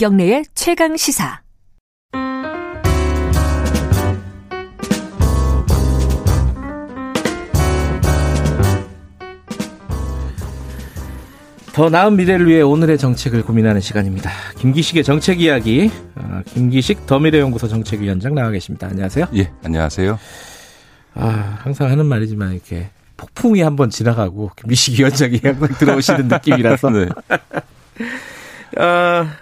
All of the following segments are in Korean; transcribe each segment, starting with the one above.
김경래의 최강 시사. 더 나은 미래를 위해 오늘의 정책을 고민하는 시간입니다. 김기식의 정책 이야기, 아, 김기식 더미래연구소 정책위원장 나와 계십니다. 안녕하세요. 예, 안녕하세요. 아, 항상 하는 말이지만 이렇게 폭풍이 한번 지나가고 김기식 위원장이 항상 들어오시는 느낌이라서. 네. 아,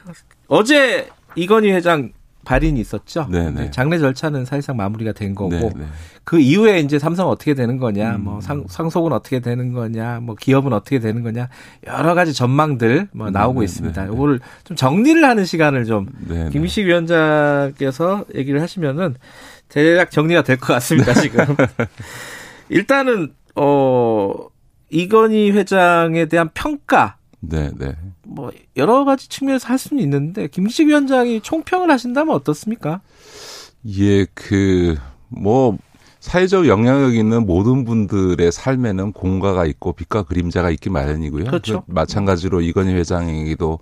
어제 이건희 회장 발인이 있었죠. 네네. 장례 절차는 사실상 마무리가 된 거고 네네. 그 이후에 이제 삼성 어떻게 되는 거냐, 음. 뭐 상, 상속은 어떻게 되는 거냐, 뭐 기업은 어떻게 되는 거냐 여러 가지 전망들 뭐 나오고 네네. 있습니다. 이거를 좀 정리를 하는 시간을 좀 김희식 위원장께서 얘기를 하시면은 대략 정리가 될 것 같습니다. 지금 일단은 어 이건희 회장에 대한 평가 네, 네. 뭐 여러 가지 측면에서 할 수는 있는데 김기식 위원장이 총평을 하신다면 어떻습니까? 예, 그 뭐 사회적 영향력 있는 모든 분들의 삶에는 공과가 있고 빛과 그림자가 있기 마련이고요. 그렇죠. 그 마찬가지로 이건희 회장에게도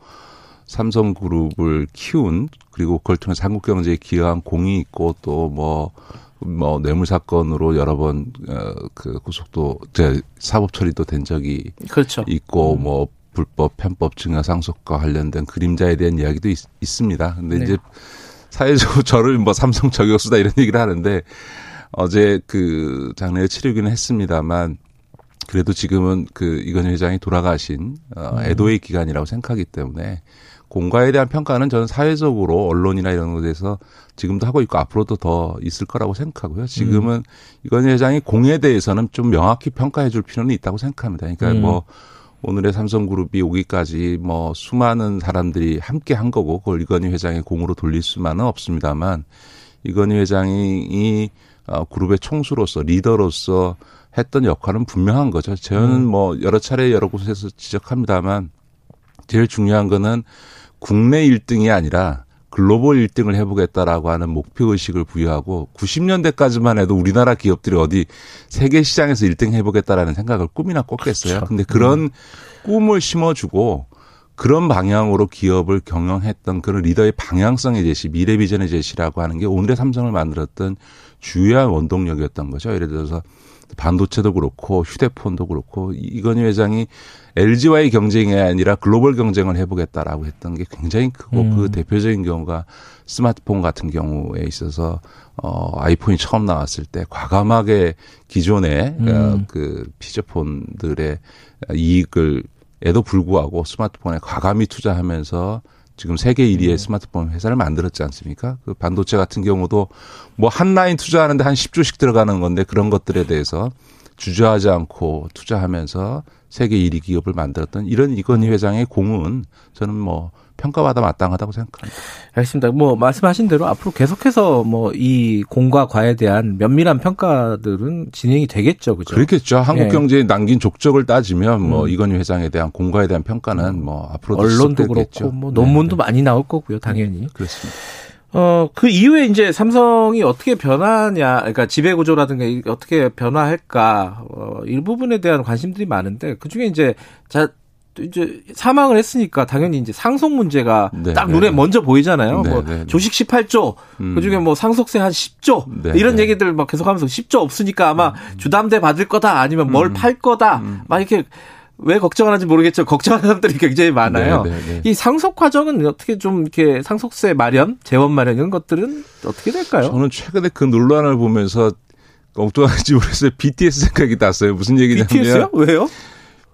삼성그룹을 키운 그리고 그걸 통해서 한국 경제에 기여한 공이 있고 또뭐 뭐 뇌물 사건으로 여러 번그 어, 구속도 제 사법 처리도 된 적이 그렇죠. 있고 음. 뭐 불법 편법 증여 상속과 관련된 그림자에 대한 이야기도 있, 습니다 근데 네. 이제 사회적으로 저를 뭐 삼성 저격수다 이런 얘기를 하는데 어제 그 장례를 치르기는 했습니다만 그래도 지금은 그 이건희 회장이 돌아가신 어, 음. 애도의 기간이라고 생각하기 때문에 공과에 대한 평가는 저는 사회적으로 언론이나 이런 곳에서 지금도 하고 있고 앞으로도 더 있을 거라고 생각하고요. 지금은 음. 이건희 회장이 공에 대해서는 좀 명확히 평가해 줄 필요는 있다고 생각합니다. 그러니까 음. 뭐 오늘의 삼성그룹이 오기까지 뭐 수많은 사람들이 함께 한 거고 그걸 이건희 회장의 공으로 돌릴 수만은 없습니다만 이건희 회장이 이 어, 그룹의 총수로서 리더로서 했던 역할은 분명한 거죠. 저는 음. 뭐 여러 차례 여러 곳에서 지적합니다만 제일 중요한 거는 국내 1등이 아니라 글로벌 1등을 해보겠다라고 하는 목표 의식을 부여하고 90년대까지만 해도 우리나라 기업들이 어디 세계 시장에서 1등 해보겠다라는 생각을 꿈이나 꿨겠어요. 그렇죠. 근데 그런 음. 꿈을 심어주고 그런 방향으로 기업을 경영했던 그런 리더의 방향성의 제시, 미래 비전의 제시라고 하는 게 오늘의 삼성을 만들었던 주요한 원동력이었던 거죠. 예를 들어서 반도체도 그렇고 휴대폰도 그렇고 이건희 회장이 LG와의 경쟁이 아니라 글로벌 경쟁을 해보겠다라고 했던 게 굉장히 크고 음. 그 대표적인 경우가 스마트폰 같은 경우에 있어서 어 아이폰이 처음 나왔을 때 과감하게 기존의 음. 어, 그 피처폰들의 이익을 에도 불구하고 스마트폰에 과감히 투자하면서 지금 세계 1위의 음. 스마트폰 회사를 만들었지 않습니까? 그 반도체 같은 경우도 뭐 한 라인 투자하는데 한 10조씩 들어가는 건데 그런 것들에 대해서 주저하지 않고 투자하면서 세계 1위 기업을 만들었던 이런 이건희 회장의 공은 저는 뭐 평가받아 마땅하다고 생각합니다. 알겠습니다. 뭐 말씀하신 대로 앞으로 계속해서 뭐 이 공과 과에 대한 면밀한 평가들은 진행이 되겠죠, 그죠? 그렇겠죠. 한국 예. 경제에 남긴 족적을 따지면 뭐 음. 이건희 회장에 대한 공과에 대한 평가는 뭐 앞으로도 언론도 그렇고 뭐 논문도 네, 네. 많이 나올 거고요, 당연히. 음, 그렇습니다. 어, 그 이후에 이제 삼성이 어떻게 변하냐, 그러니까 지배구조라든가 어떻게 변화할까, 어, 일부분에 대한 관심들이 많은데, 그 중에 이제, 자, 이제 사망을 했으니까 당연히 이제 상속 문제가 네, 딱 눈에 네. 먼저 보이잖아요. 네, 뭐 네, 네. 조식 18조, 음. 그중에 뭐 상속세 한 10조 네, 이런 얘기들 막 계속하면서 10조 없으니까 아마 음. 주담대 받을 거다 아니면 뭘팔 음. 거다 음. 막 이렇게 왜 걱정하는지 모르겠죠. 걱정하는 사람들이 굉장히 많아요. 이 상속 과정은 어떻게 좀 이렇게 상속세 마련, 재원 마련 이런 것들은 어떻게 될까요? 저는 최근에 그 논란을 보면서 엉뚱한지 모르겠어요. BTS 생각이 났어요. 무슨 얘기냐면 BTS요? 왜요?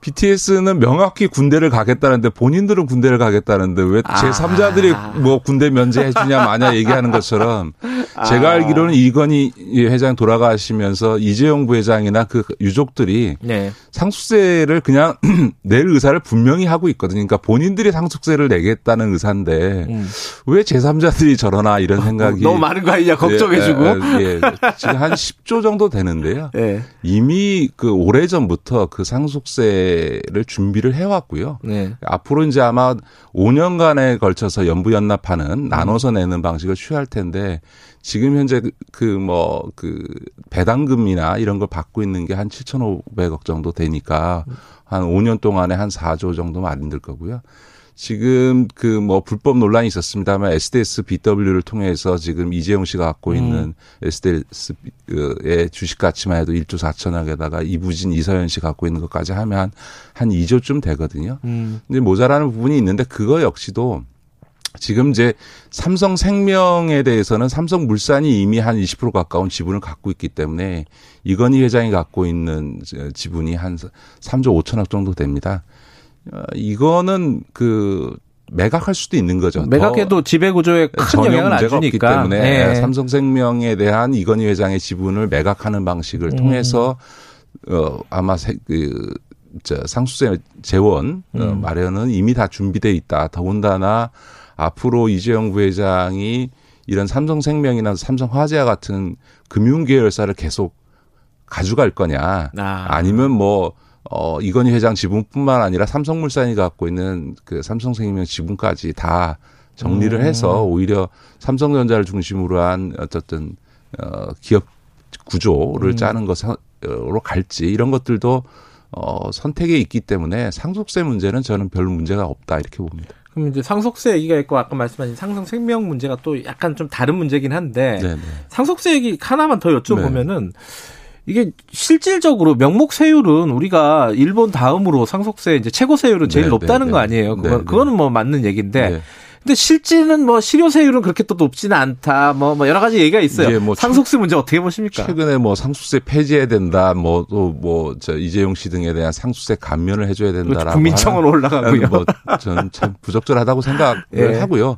BTS는 명확히 군대를 가겠다는데 본인들은 군대를 가겠다는데 왜 제3자들이 아. 뭐 군대 면제해 주냐 마냐 얘기하는 것처럼 아. 제가 알기로는 이건희 회장 돌아가시면서 이재용 부회장이나 그 유족들이 네. 상속세를 그냥 낼 의사를 분명히 하고 있거든요. 그러니까 본인들이 상속세를 내겠다는 의사인데 음. 왜 제3자들이 저러나 이런 어, 생각이 너무 많은 거 아니냐 걱정해 주고. 예, 예, 예, 지금 한 10조 정도 되는데요. 네. 이미 그 오래 전부터 그 상속세 대회를 준비를 해왔고요. 네. 앞으로 이제 아마 5년간에 걸쳐서 연부 연납하는 나눠서 내는 방식을 취할 텐데 지금 현재 그 뭐그 그 배당금이나 이런 걸 받고 있는 게 한 7,500억 정도 되니까 한 5년 동안에 한 4조 정도 마련될 거고요. 지금 그 뭐 불법 논란이 있었습니다만 SDS BW를 통해서 지금 이재용 씨가 갖고 있는 음. SDS의 주식 가치만 해도 1조 4천억에다가 이부진 이서연 씨 갖고 있는 것까지 하면 한, 한 2조쯤 되거든요. 음. 근데 모자라는 부분이 있는데 그거 역시도 지금 이제 삼성 생명에 대해서는 삼성 물산이 이미 한 20% 가까운 지분을 갖고 있기 때문에 이건희 회장이 갖고 있는 지분이 한 3조 5천억 정도 됩니다. 어, 이거는 그 매각할 수도 있는 거죠. 매각해도 지배 구조에 큰 영향을 안 주니까. 때문에 네. 삼성생명에 대한 이건희 회장의 지분을 매각하는 방식을 음. 통해서 어 아마 세, 그, 저 상수세 재원 어, 음. 어, 마련은 이미 다 준비돼 있다. 더군다나 앞으로 이재용 부회장이 이런 삼성생명이나 삼성화재와 같은 금융계열사를 계속 가져갈 거냐 아. 니면 뭐 어, 이건희 회장 지분뿐만 아니라 삼성물산이 갖고 있는 그 삼성생명 지분까지 다 정리를 음. 해서 오히려 삼성전자를 중심으로 한 어쨌든 어, 기업 구조를 음. 짜는 것으로 갈지 이런 것들도 어, 선택에 있기 때문에 상속세 문제는 저는 별 문제가 없다 이렇게 봅니다. 그럼 이제 상속세 얘기가 있고 아까 말씀하신 상성생명 문제가 또 약간 좀 다른 문제긴 한데 네네. 상속세 얘기 하나만 더 여쭤보면은 네. 이게 실질적으로 명목 세율은 우리가 일본 다음으로 상속세 이제 최고 세율은 제일 네, 높다는 네, 거 아니에요. 그거, 네, 그거는 뭐 맞는 얘기인데 네. 근데 실제는 뭐 실효세율은 그렇게 또 높지는 않다. 뭐, 뭐 여러 가지 얘기가 있어요. 뭐 상속세 문제 어떻게 보십니까? 최근에 뭐 상속세 폐지해야 된다. 뭐 또 뭐 저 이재용 씨 등에 대한 상속세 감면을 해줘야 된다라고. 그렇죠. 국민청원 올라가고요. 뭐 저는 참 부적절하다고 생각을 예. 하고요.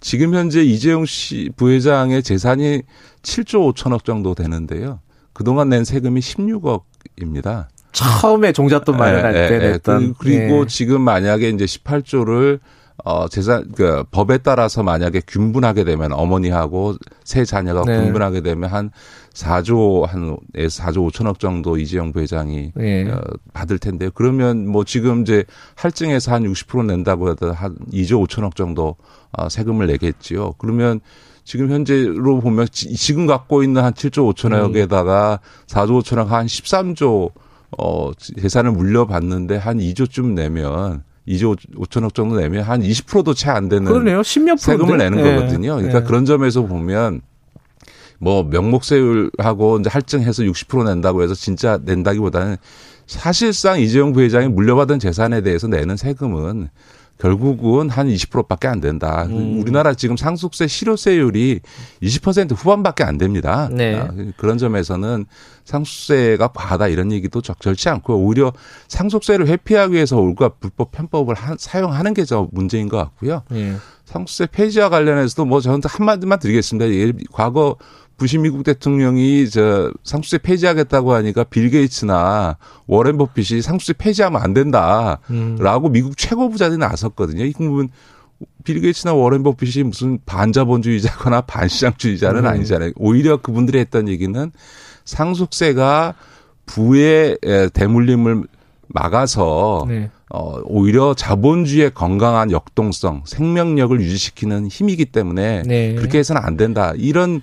지금 현재 이재용 씨 부회장의 재산이 7조 5천억 정도 되는데요. 그동안 낸 세금이 16억입니다. 처음에 종잣돈 마련할 예, 때 예, 냈던. 그 리고 예. 지금 만약에 이제 18조를 어, 재산, 그, 법에 따라서 만약에 균분하게 되면 어머니하고 세 자녀가 네. 균분하게 되면 한 4조, 한, 4조 5천억 정도 이재용 부회장이 네. 어, 받을 텐데요. 그러면 뭐 지금 이제 할증에서 한 60% 낸다고 해도 한 2조 5천억 정도 어, 세금을 내겠지요. 그러면 지금 현재로 보면 지 금 갖고 있는 한 7조 5천억에다가 4조 5천억 한 13조 어, 재산을 물려받는데 한 2조쯤 내면 2조 5천억 정도 내면 한 20%도 채 안 되는 그러네요. 10몇 세금을 내는 네. 거거든요. 그러니까 네. 그런 점에서 보면 뭐 명목세율하고 이제 할증해서 60% 낸다고 해서 진짜 낸다기보다는 사실상 이재용 부회장이 물려받은 재산에 대해서 내는 세금은 결국은 한 20%밖에 안 된다. 음. 우리나라 지금 상속세 실효세율이 20% 후반밖에 안 됩니다. 네. 아, 그런 점에서는 상속세가 과하다 이런 얘기도 적절치 않고 오히려 상속세를 회피하기 위해서 올가 불법 편법을 하, 사용하는 게 저 문제인 것 같고요. 네. 상속세 폐지와 관련해서도 뭐 저한테 한마디만 드리겠습니다. 과거 부시 미국 대통령이 저 상수세 폐지하겠다고 하니까 빌 게이츠나 워렌 버핏이 상수세 폐지하면 안 된다라고 음. 미국 최고 부자들이 나섰거든요. 이 부분 빌 게이츠나 워렌 버핏이 무슨 반자본주의자거나 반시장주의자는 음. 아니잖아요. 오히려 그분들이 했던 얘기는 상속세가 부의 대물림을 막아서 네. 어 오히려 자본주의의 건강한 역동성, 생명력을 유지시키는 힘이기 때문에 네. 그렇게 해서는 안 된다. 이런 어,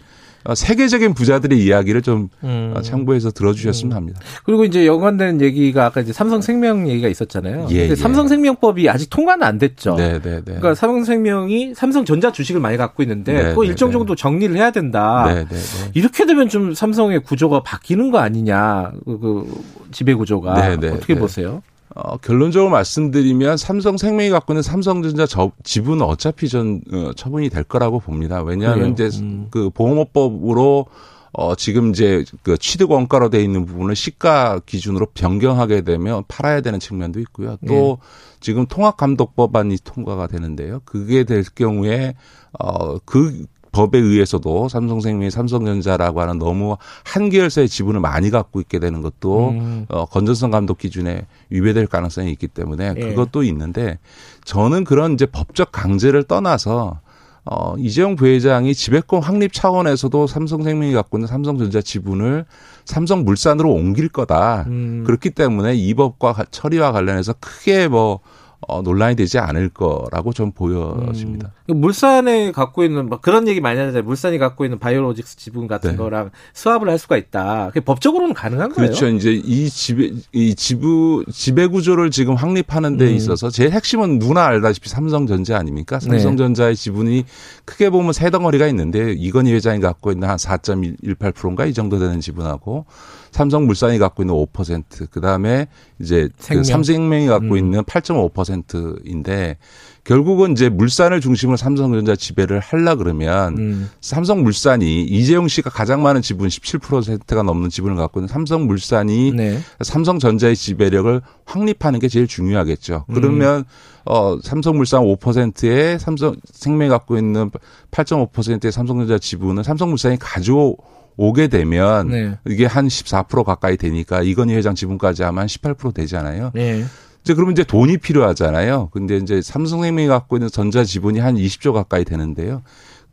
세계적인 부자들의 이야기를 좀 음. 어, 참고해서 들어주셨으면 음. 합니다. 그리고 이제 연관되는 얘기가 아까 이제 삼성생명 얘기가 있었잖아요. 예, 예. 삼성생명법이 아직 통과는 안 됐죠. 네, 네, 네. 그러니까 삼성생명이 삼성전자 주식을 많이 갖고 있는데 네, 그 네, 일정 네. 정도 정리를 해야 된다. 네, 네, 네. 이렇게 되면 좀 삼성의 구조가 바뀌는 거 아니냐. 그, 그 지배 구조가 네, 네, 어떻게 네. 보세요? 어, 결론적으로 말씀드리면 삼성생명이 갖고 있는 삼성전자 저, 지분은 어차피 전 어, 처분이 될 거라고 봅니다. 왜냐하면 그래요? 이제 음. 그 보험업법으로 어, 지금 이제 그 취득 원가로 돼 있는 부분을 시가 기준으로 변경하게 되면 팔아야 되는 측면도 있고요. 또 네. 지금 통합 감독 법안이 통과가 되는데요. 그게 될 경우에 어, 그 법에 의해서도 삼성생명이 삼성전자라고 하는 너무 한 계열사의 지분을 많이 갖고 있게 되는 것도 음. 어, 건전성 감독 기준에 위배될 가능성이 있기 때문에 예. 그것도 있는데 저는 그런 이제 법적 강제를 떠나서 어, 이재용 부회장이 지배권 확립 차원에서도 삼성생명이 갖고 있는 삼성전자 지분을 삼성물산으로 옮길 거다. 음. 그렇기 때문에 이 법과 처리와 관련해서 크게 뭐 어, 논란이 되지 않을 거라고 좀 보여집니다. 음. 물산에 갖고 있는 막 그런 얘기 많이 하잖아요. 물산이 갖고 있는 바이오로직스 지분 같은 네. 거랑 수합을 할 수가 있다. 그게 법적으로는 가능한 거예요? 그렇죠. 이제 이 지배 이 지부 지배 구조를 지금 확립하는 데 음. 있어서 제일 핵심은 누구나 알다시피 삼성전자 아닙니까? 네. 삼성전자의 지분이 크게 보면 세 덩어리가 있는데 이건희 회장이 갖고 있는 한 4.18%인가 이 정도 되는 지분하고 삼성물산이 갖고 있는 5%, 그 다음에 이제 생명. 그 삼생명이 갖고 음. 있는 8.5%인데 결국은 이제 물산을 중심으로 삼성전자 지배를 하려 그러면 음. 삼성물산이 이재용 씨가 가장 많은 지분 17%가 넘는 지분을 갖고 있는 삼성물산이 네. 삼성전자의 지배력을 확립하는 게 제일 중요하겠죠. 음. 그러면 어 삼성물산 5%에 삼성 생명이 갖고 있는 8.5%의 삼성전자 지분은 삼성물산이 가져 오게 되면 네. 이게 한 14% 가까이 되니까 이건희 회장 지분까지 하면 한18% 되잖아요. 네. 이제 그러면 이제 돈이 필요하잖아요. 근데 이제 삼성생명이 갖고 있는 전자 지분이 한 20조 가까이 되는데요.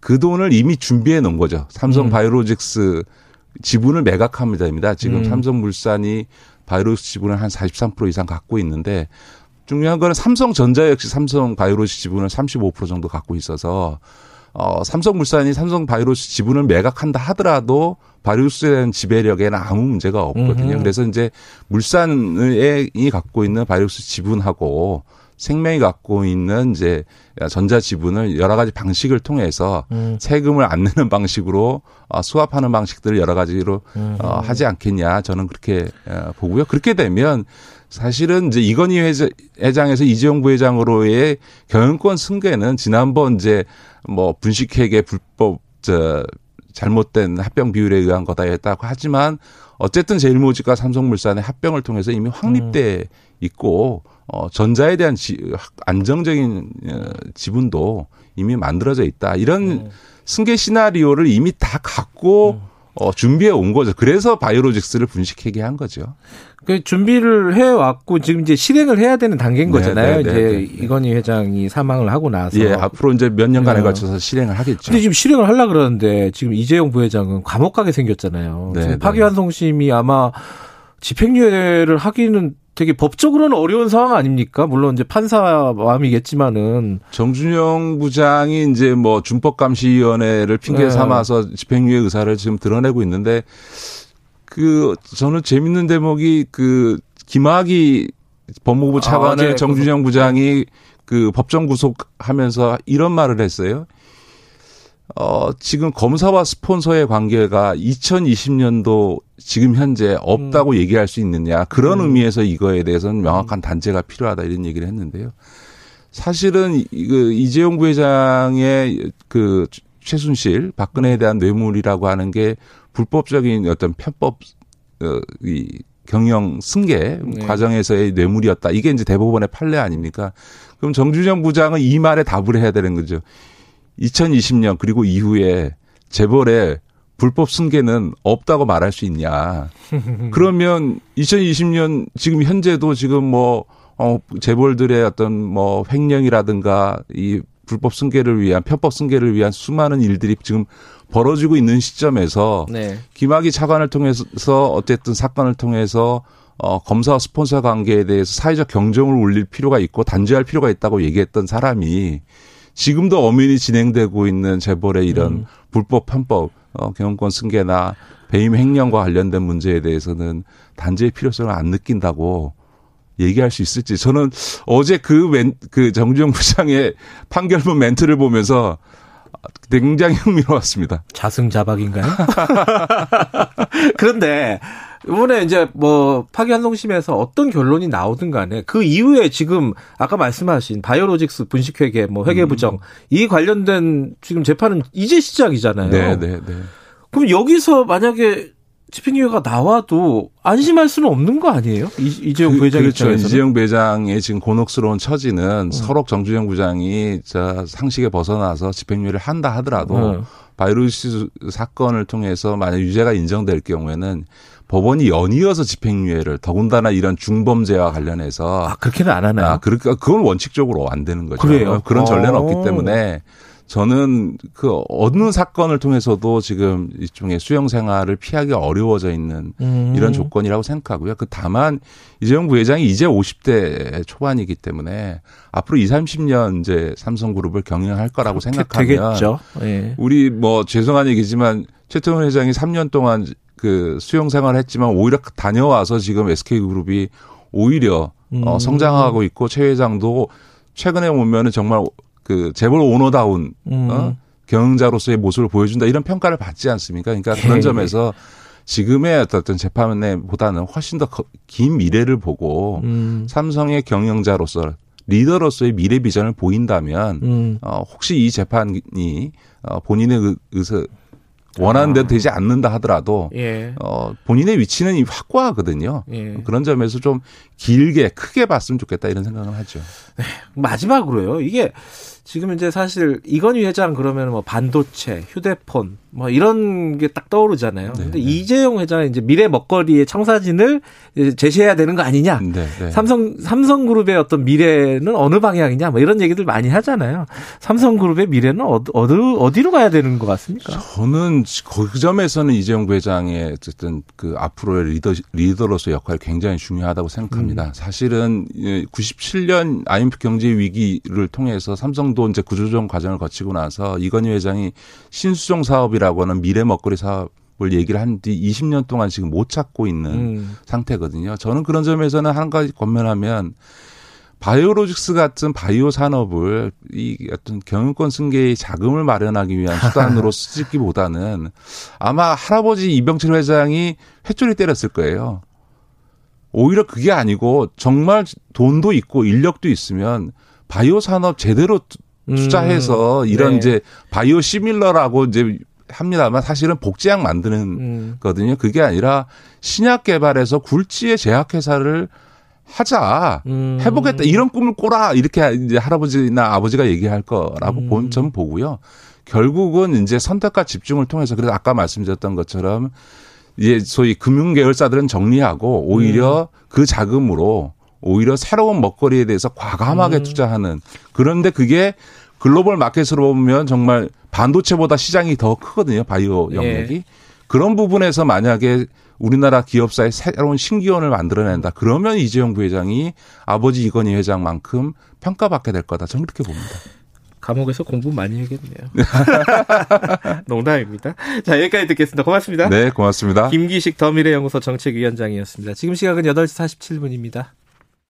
그 돈을 이미 준비해 놓은 거죠. 삼성 음. 바이오로직스 지분을 매각합니다입니다. 지금 음. 삼성물산이 바이오로직스 지분을 한 43% 이상 갖고 있는데 중요한 거는 삼성전자 역시 삼성 바이오로직스 지분을 35% 정도 갖고 있어서 어, 삼성물산이 삼성 바이오로스 지분을 매각한다 하더라도 바이오스에 대한 지배력에는 아무 문제가 없거든요. 음흠. 그래서 이제 물산이 갖고 있는 바이오스 지분하고 생명이 갖고 있는 이제 전자 지분을 여러 가지 방식을 통해서 음. 세금을 안 내는 방식으로 어, 수합하는 방식들을 여러 가지로 음. 어, 하지 않겠냐 저는 그렇게 어, 보고요. 그렇게 되면 사실은 이제 이건희 회장- 회장에서 이재용 부회장으로의 경영권 승계는 지난번 이제 뭐 분식회계 불법 저 잘못된 합병 비율에 의한 거다 했다고 하지만 어쨌든 제일모직과 삼성물산의 합병을 통해서 이미 확립돼 있고 어 전자에 대한 지, 안정적인 어, 지분도 이미 만들어져 있다. 이런 음. 승계 시나리오를 이미 다 갖고 어 준비해 온 거죠. 그래서 바이오로직스를 분식회계 한 거죠. 그 준비를 해 왔고 지금 이제 실행을 해야 되는 단계인 네, 거잖아요. 네, 네, 이제 네, 네. 이건희 회장이 사망을 하고 나서. 예, 앞으로 이제 몇 년간에 네. 걸쳐서 실행을 하겠죠. 근데 지금 실행을 하려 그러는데 지금 이재용 부회장은 감옥 가게 생겼잖아요. 파기환송심이 아마 집행유예를 하기는 되게 법적으로는 어려운 상황 아닙니까? 물론 이제 판사 마음이겠지만은 정준영 부장이 이제 뭐 준법감시위원회를 핑계 네. 삼아서 집행유예 의사를 지금 드러내고 있는데 그 저는 재밌는 대목이 그 김학의 법무부 아, 차관을 어제 정준영 부장이 그 법정 구속하면서 이런 말을 했어요. 어, 지금 검사와 스폰서의 관계가 2020년도 지금 현재 없다고 얘기할 수 있느냐. 그런 음. 의미에서 이거에 대해서는 명확한 단죄가 필요하다 이런 얘기를 했는데요. 사실은 이- 그 이재용 부회장의 그 최순실 박근혜에 대한 뇌물이라고 하는 게 불법적인 어떤 편법 어, 이 경영 승계 네. 과정에서의 뇌물이었다. 이게 이제 대법원의 판례 아닙니까? 그럼 정준영 부장은 이 말에 답을 해야 되는 거죠. 2020년 그리고 이후에 재벌의 불법 승계는 없다고 말할 수 있냐. 그러면 2020년 지금 현재도 지금 뭐, 어, 재벌들의 어떤 뭐 횡령이라든가 이 불법 승계를 위한 편법 승계를 위한 수많은 일들이 지금 벌어지고 있는 시점에서 네. 김학의 차관을 통해서 어쨌든 사건을 통해서 어, 검사와 스폰서 관계에 대해서 사회적 경종을 울릴 필요가 있고 단죄할 필요가 있다고 얘기했던 사람이 지금도 엄연히 진행되고 있는 재벌의 이런 음. 불법 편법 어, 경영권 승계나 배임 횡령과 관련된 문제에 대해서는 단죄의 필요성을 안 느낀다고 얘기할 수 있을지 저는 어제 그, 멘, 그 정주영 부장의 판결문 멘트를 보면서 굉장히 흥미로웠습니다. 자승자박인가요? 그런데 이번에 이제 뭐 파기환송심에서 어떤 결론이 나오든 간에 그 이후에 지금 아까 말씀하신 바이오로직스 분식회계 뭐 회계부정 이 관련된 지금 재판은 이제 시작이잖아요. 음. 네, 네, 네. 그럼 여기서 만약에 집행유예가 나와도 안심할 수는 없는 거 아니에요? 이, 이재용 그, 부회장 그렇죠. 입장에서는. 이재용 부회장의 지금 곤혹스러운 처지는 음. 서록 정주영 부장이 저 상식에 벗어나서 집행유예를 한다 하더라도 음. 바이러스 사건을 통해서 만약 유죄가 인정될 경우에는 법원이 연이어서 집행유예를 더군다나 이런 중범죄와 관련해서 아 그렇게는 안 하나요? 아, 그러니까 그건 원칙적으로 안 되는 거죠. 그래요? 그런 전례는 어. 없기 때문에 저는 그 어느 사건을 통해서도 지금 일종의 수영 생활을 피하기 어려워져 있는 음. 이런 조건이라고 생각하고요. 그 다만 이재용 부회장이 이제 50대 초반이기 때문에 앞으로 2, 30년 이제 삼성그룹을 경영할 거라고 생각하면 되겠죠. 예. 우리 뭐 죄송한 얘기지만 최태원 회장이 3년 동안 그 수영 생활을 했지만 오히려 다녀와서 지금 SK그룹이 오히려 어, 음. 성장하고 있고 최 회장도 최근에 보면은 정말 그 재벌 오너다운 음. 어? 경영자로서의 모습을 보여준다 이런 평가를 받지 않습니까? 그러니까 그런 예. 점에서 지금의 어떤 재판보다는 훨씬 더 긴 미래를 보고 음. 삼성의 경영자로서 리더로서의 미래 비전을 보인다면 음. 어, 혹시 이 재판이 어, 본인의 의- 의사 원하는 대로 되지 않는다 하더라도 예. 어, 본인의 위치는 이 확고하거든요. 예. 그런 점에서 좀 길게 크게 봤으면 좋겠다 이런 생각을 하죠. 마지막으로요. 이게 지금 이제 사실 이건희 회장 그러면 뭐 반도체, 휴대폰 뭐 이런 게 딱 떠오르잖아요. 네, 근데 네. 이재용 회장은 이제 미래 먹거리의 청사진을 제시해야 되는 거 아니냐. 네, 네. 삼성 삼성그룹의 어떤 미래는 어느 방향이냐 뭐 이런 얘기들 많이 하잖아요. 삼성그룹의 미래는 어디 어디 어디로 가야 되는 것 같습니까? 저는 그 점에서는 이재용 부회장의 어쨌든 그 앞으로의 리더 리더로서 역할이 굉장히 중요하다고 생각합니다. 사실은 97년 IMF 경제 위기를 통해서 삼성도 이제 구조조정 과정을 거치고 나서 이건희 회장이 신수종 사업이라고 하는 미래 먹거리 사업 을 얘기를 한 뒤 20년 동안 지금 못 찾고 있는 음. 상태거든요. 저는 그런 점에서는 한 가지 권면하면 바이오로직스 같은 바이오 산업을 이 어떤 경영권 승계의 자금을 마련하기 위한 수단으로 쓰기보다는 아마 할아버지 이병철 회장이 회초리 때렸을 거예요. 오히려 그게 아니고 정말 돈도 있고 인력도 있으면 바이오 산업 제대로 투- 투자해서 음. 이런 네. 이제 바이오 시밀러라고 이제 합니다만 사실은 복제약 만드는 음. 거든요. 그게 아니라 신약 개발해서 굴지의 제약회사를 하자. 음. 해보겠다. 이런 꿈을 꿔라. 이렇게 이제 할아버지나 아버지가 얘기할 거라고 음. 본, 전 보고요. 결국은 이제 선택과 집중을 통해서 그래서 아까 말씀드렸던 것처럼 이제 소위 금융 계열사들은 정리하고 오히려 음. 그 자금으로 오히려 새로운 먹거리에 대해서 과감하게 음. 투자하는 그런데 그게 글로벌 마켓으로 보면 정말 반도체보다 시장이 더 크거든요. 바이오 예. 영역이. 그런 부분에서 만약에 우리나라 기업사의 새로운 신기원을 만들어낸다. 그러면 이재용 부회장이 아버지 이건희 회장만큼 평가받게 될 거다. 저는 그렇게 봅니다. 감옥에서 공부 많이 해야겠네요. 농담입니다. 자, 여기까지 듣겠습니다. 고맙습니다. 네, 고맙습니다. 김기식 더미래연구소 정책위원장이었습니다. 지금 시각은 8시 47분입니다.